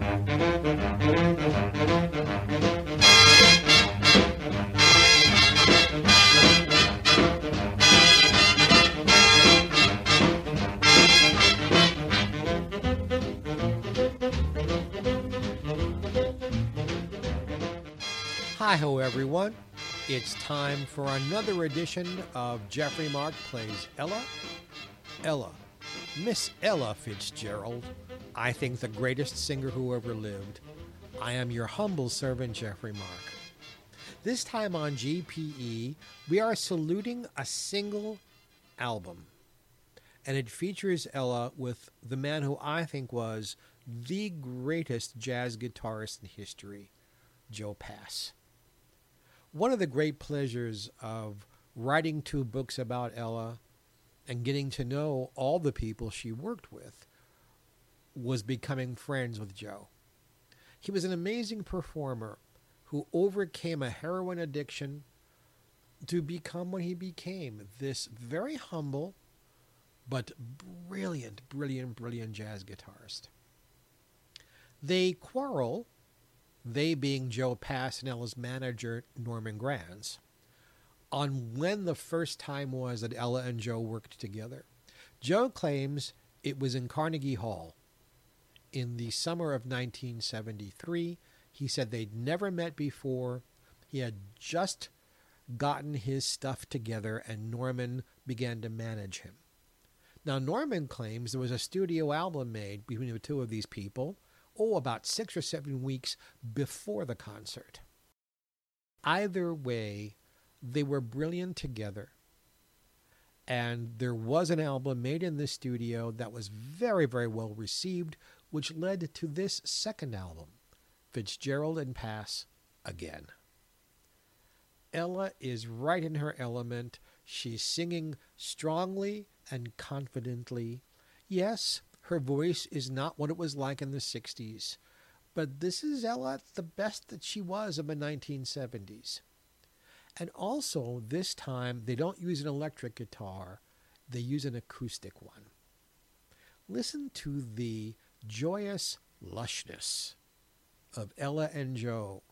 Hi ho, everyone. It's time for another edition of Jeffrey Mark Plays Ella. Ella, Miss Ella Fitzgerald, I think the greatest singer who ever lived. I am your humble servant, Jeffrey Mark. This time on GPE, we are saluting a single album. And it features Ella with the man who I think was the greatest jazz guitarist in history, Joe Pass. One of the great pleasures of writing two books about Ella and getting to know all the people she worked with was becoming friends with Joe. He was an amazing performer who overcame a heroin addiction to become what he became this very humble but brilliant, brilliant, brilliant jazz guitarist. They quarrel they being Joe Pass and Ella's manager, Norman Granz, on when the first time was that Ella and Joe worked together. Joe claims it was in Carnegie Hall in the summer of 1973. He said they'd never met before. He had just gotten his stuff together and Norman began to manage him. Now, Norman claims there was a studio album made between the two of these people oh, about six or seven weeks before the concert. Either way, they were brilliant together. And there was an album made in the studio that was very, very well received, which led to this second album, Fitzgerald and Pass Again. Ella is right in her element. She's singing strongly and confidently. Yes, her voice is not what it was like in the 60s, but this is Ella at the best that she was in the 1970s. And also, this time, they don't use an electric guitar, they use an acoustic one. Listen to the joyous lushness of Ella and Joe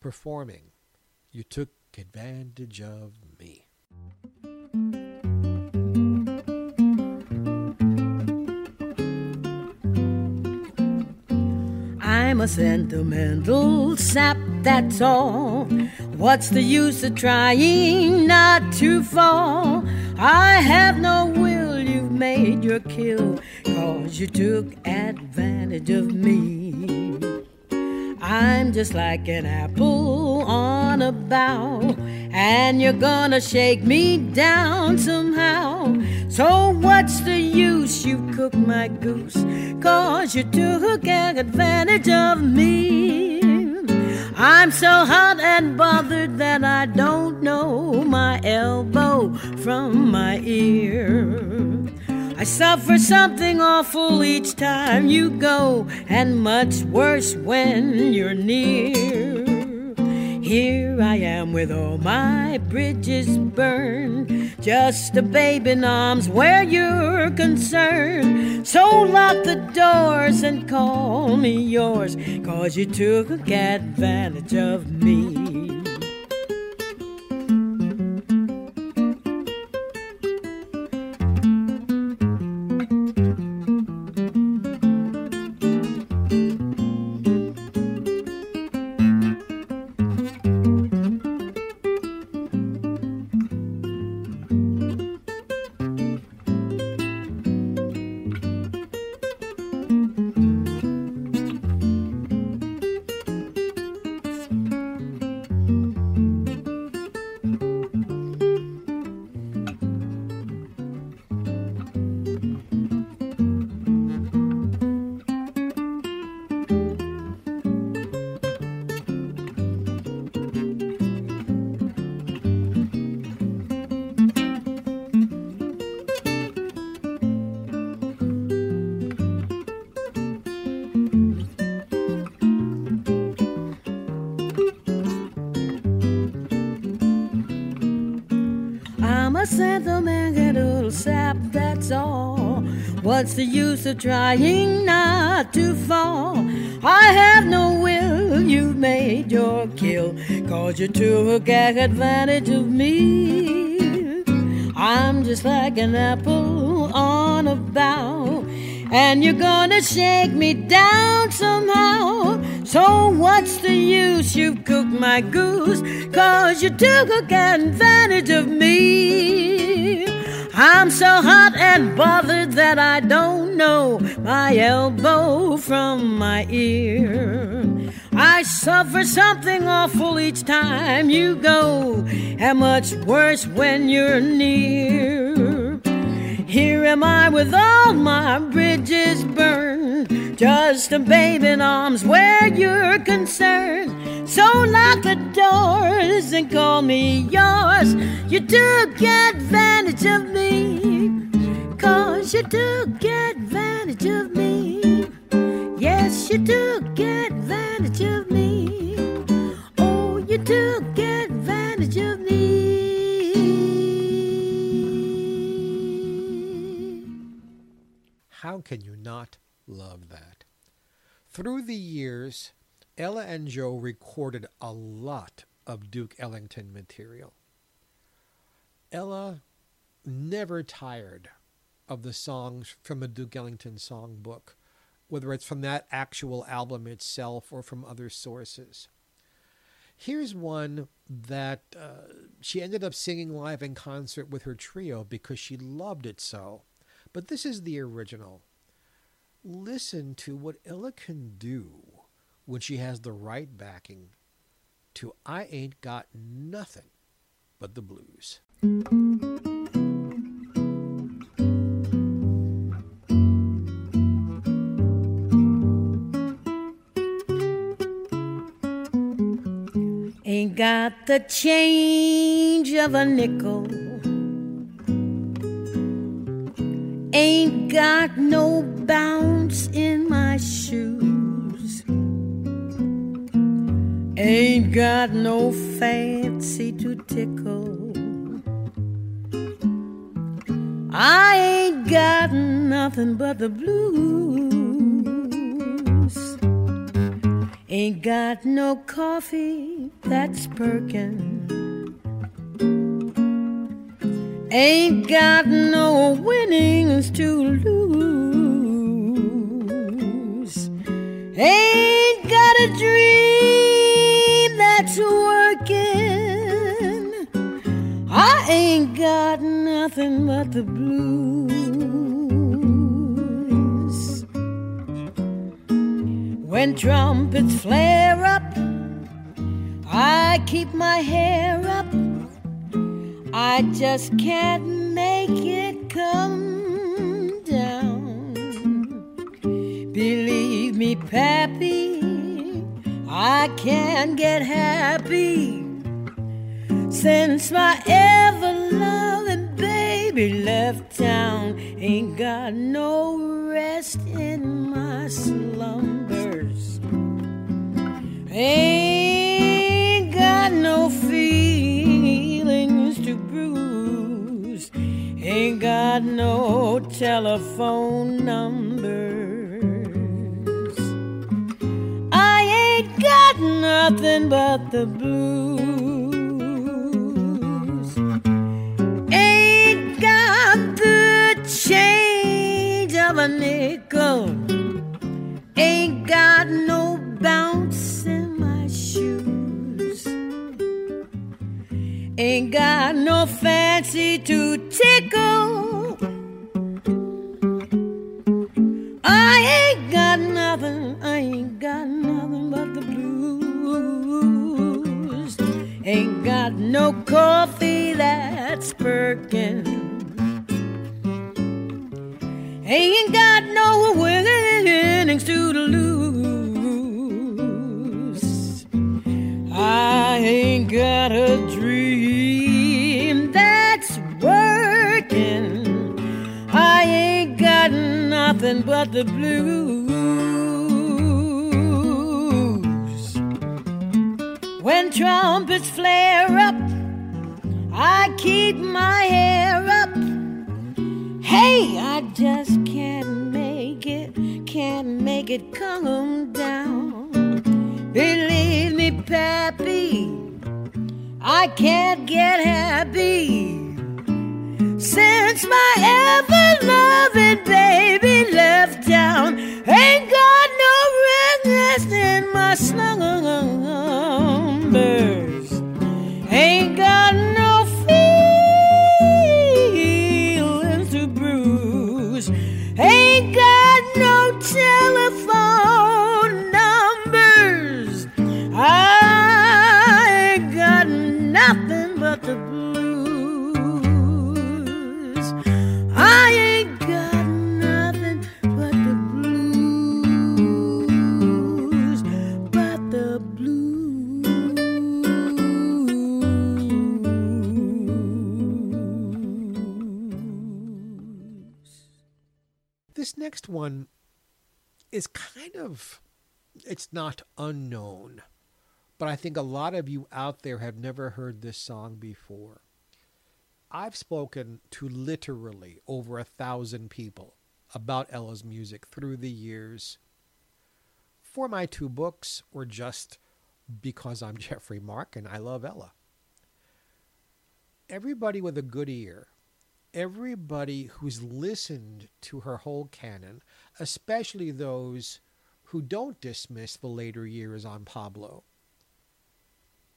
performing You Took Advantage of Me. I'm a sentimental sap, that's all. What's the use of trying not to fall? I have no will, you've made your kill, cause you took advantage of me. I'm just like an apple on a bough, and you're gonna shake me down somehow. So what's the use? You cooked my goose, cause you took advantage of me. I'm so hot and bothered that I don't know my elbow from my ear. I suffer something awful each time you go, and much worse when you're near. Here I am with all my bridges burned, just a babe in arms where you're concerned. So lock the doors and call me yours, cause you took advantage of me. A sentimental sap, that's all. What's the use of trying not to fall? I have no will, you've made your kill, cause you took advantage of me. I'm just like an apple on a bough and you're gonna shake me down somehow. So what's the use? You've cooked my goose, cause you took advantage of me. I'm so hot and bothered that I don't know my elbow from my ear. I suffer something awful each time you go, and much worse when you're near. Here am I with all my bridges burned, just a babe in arms where you're concerned. So lock the doors and call me yours. You took advantage of me, cause you took advantage of me. Yes, you took advantage of me. Oh, you took advantage of me. How can you not love that? Through the years, Ella and Joe recorded a lot of Duke Ellington material. Ella never tired of the songs from the Duke Ellington songbook, whether it's from that actual album itself or from other sources. Here's one that uh, she ended up singing live in concert with her trio because she loved it so. But this is the original. Listen to what Ella can do when she has the right backing to I Ain't Got Nothing But the Blues. Ain't got the change of a nickel. Ain't got no bounce Ain't got no fancy to tickle. I ain't got nothing but the blues. Ain't got no coffee that's perkin'. Ain't got no winnings to lose. Ain't got a dream got nothing but the blues. When trumpets flare up, I keep my hair up. I just can't make it come down. Believe me, Pappy, I can't get happy since my baby left town. Ain't got no rest in my slumbers. Ain't got no feelings to bruise. Ain't got no telephone numbers. I ain't got nothing but the blues. A nickel. Ain't got no bounce in my shoes. Ain't got no fancy to tickle. Nothing but the blues. When trumpets flare up, I keep my hair up. Hey, I just can't make it, can't make it calm down. Believe me, Pappy, I can't get happy since my ever loving baby town. Ain't got no rest in my slumbers. Next one is kind of it's not unknown, but I think a lot of you out there have never heard this song before. I've spoken to literally over a thousand people about Ella's music through the years for my two books or just because I'm Jeffrey Mark and I love Ella. Everybody with a good ear, everybody who's listened to her whole canon, especially those who don't dismiss the later years on Pablo,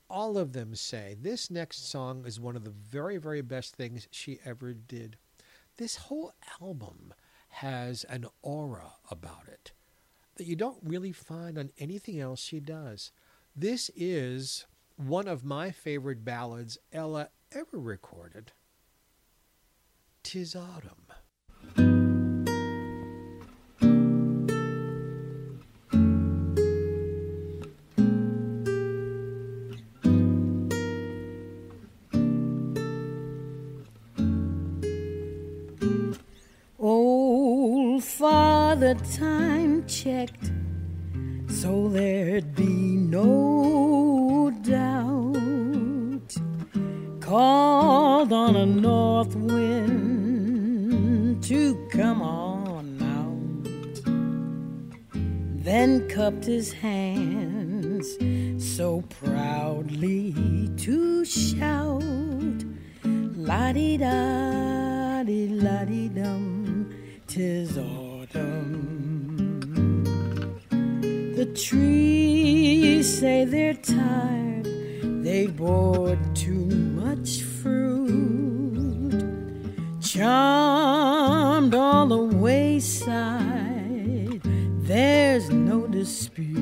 all of them say this next song is one of the very, very best things she ever did. This whole album has an aura about it that you don't really find on anything else she does. This is one of my favorite ballads Ella ever recorded. Tis Autumn. Old Father Time checked so there'd be no doubt. Called on a north Then cupped his hands so proudly to shout. La di da di la di dum, tis autumn. The trees say they're tired, they bore too much fruit. Charmed all the wayside, there's no dispute.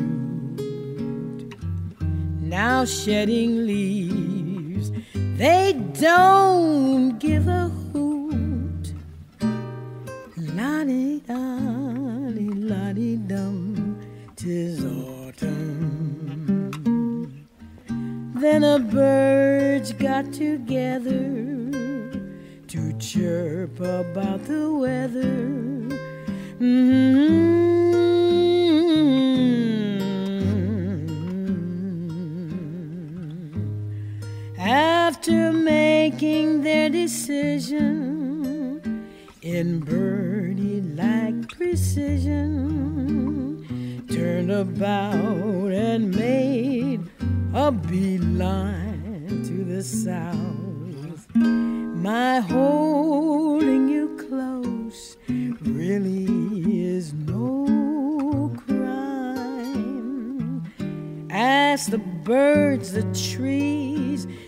Now shedding leaves, they don't give a hoot. La di da di la di dum, tis autumn. Then a bird's got together to chirp about the weather. Mm-hmm. After making their decision in birdie like precision, turned about and made a beeline to the south. My holding you close really is no crime. Ask the birds, the trees,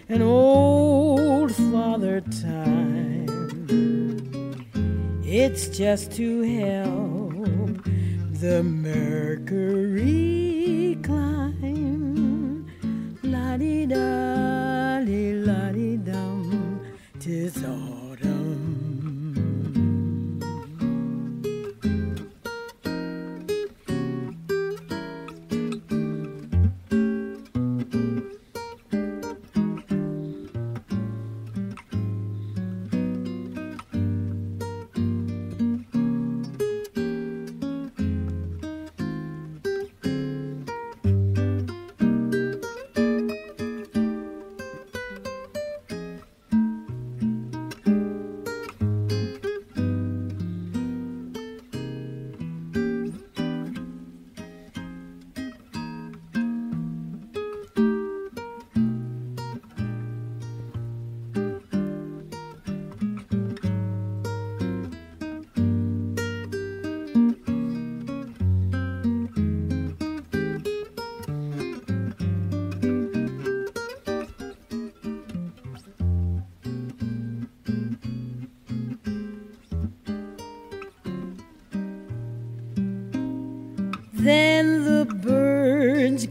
and old Father Time. It's just to help the mercury climb. La di da, la di dum, tis autumn.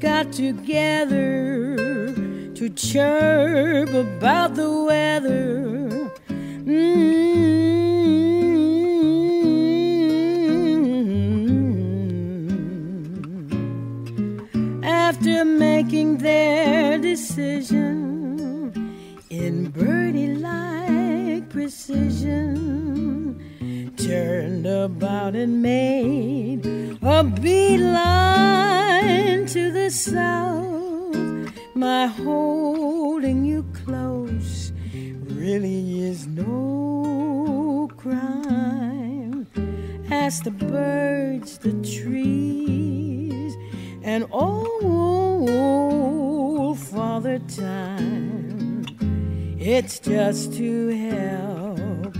Got together to chirp about the weather. Mm-hmm. After making their decision in birdie like precision, turned about and made a beeline to the south. My holding you close really is no crime. Ask the birds, the trees, and old Father Time. It's just to help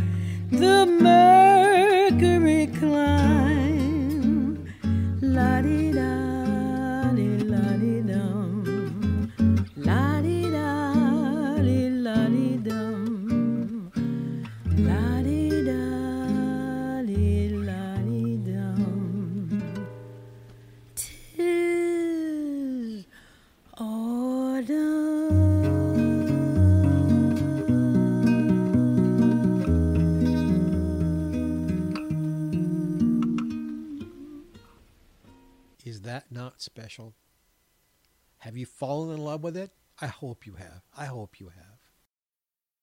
the mercury climb. La special? Have you fallen in love with it? I hope you have. I hope you have.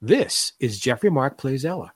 This is Jeffrey Mark Plays Ella.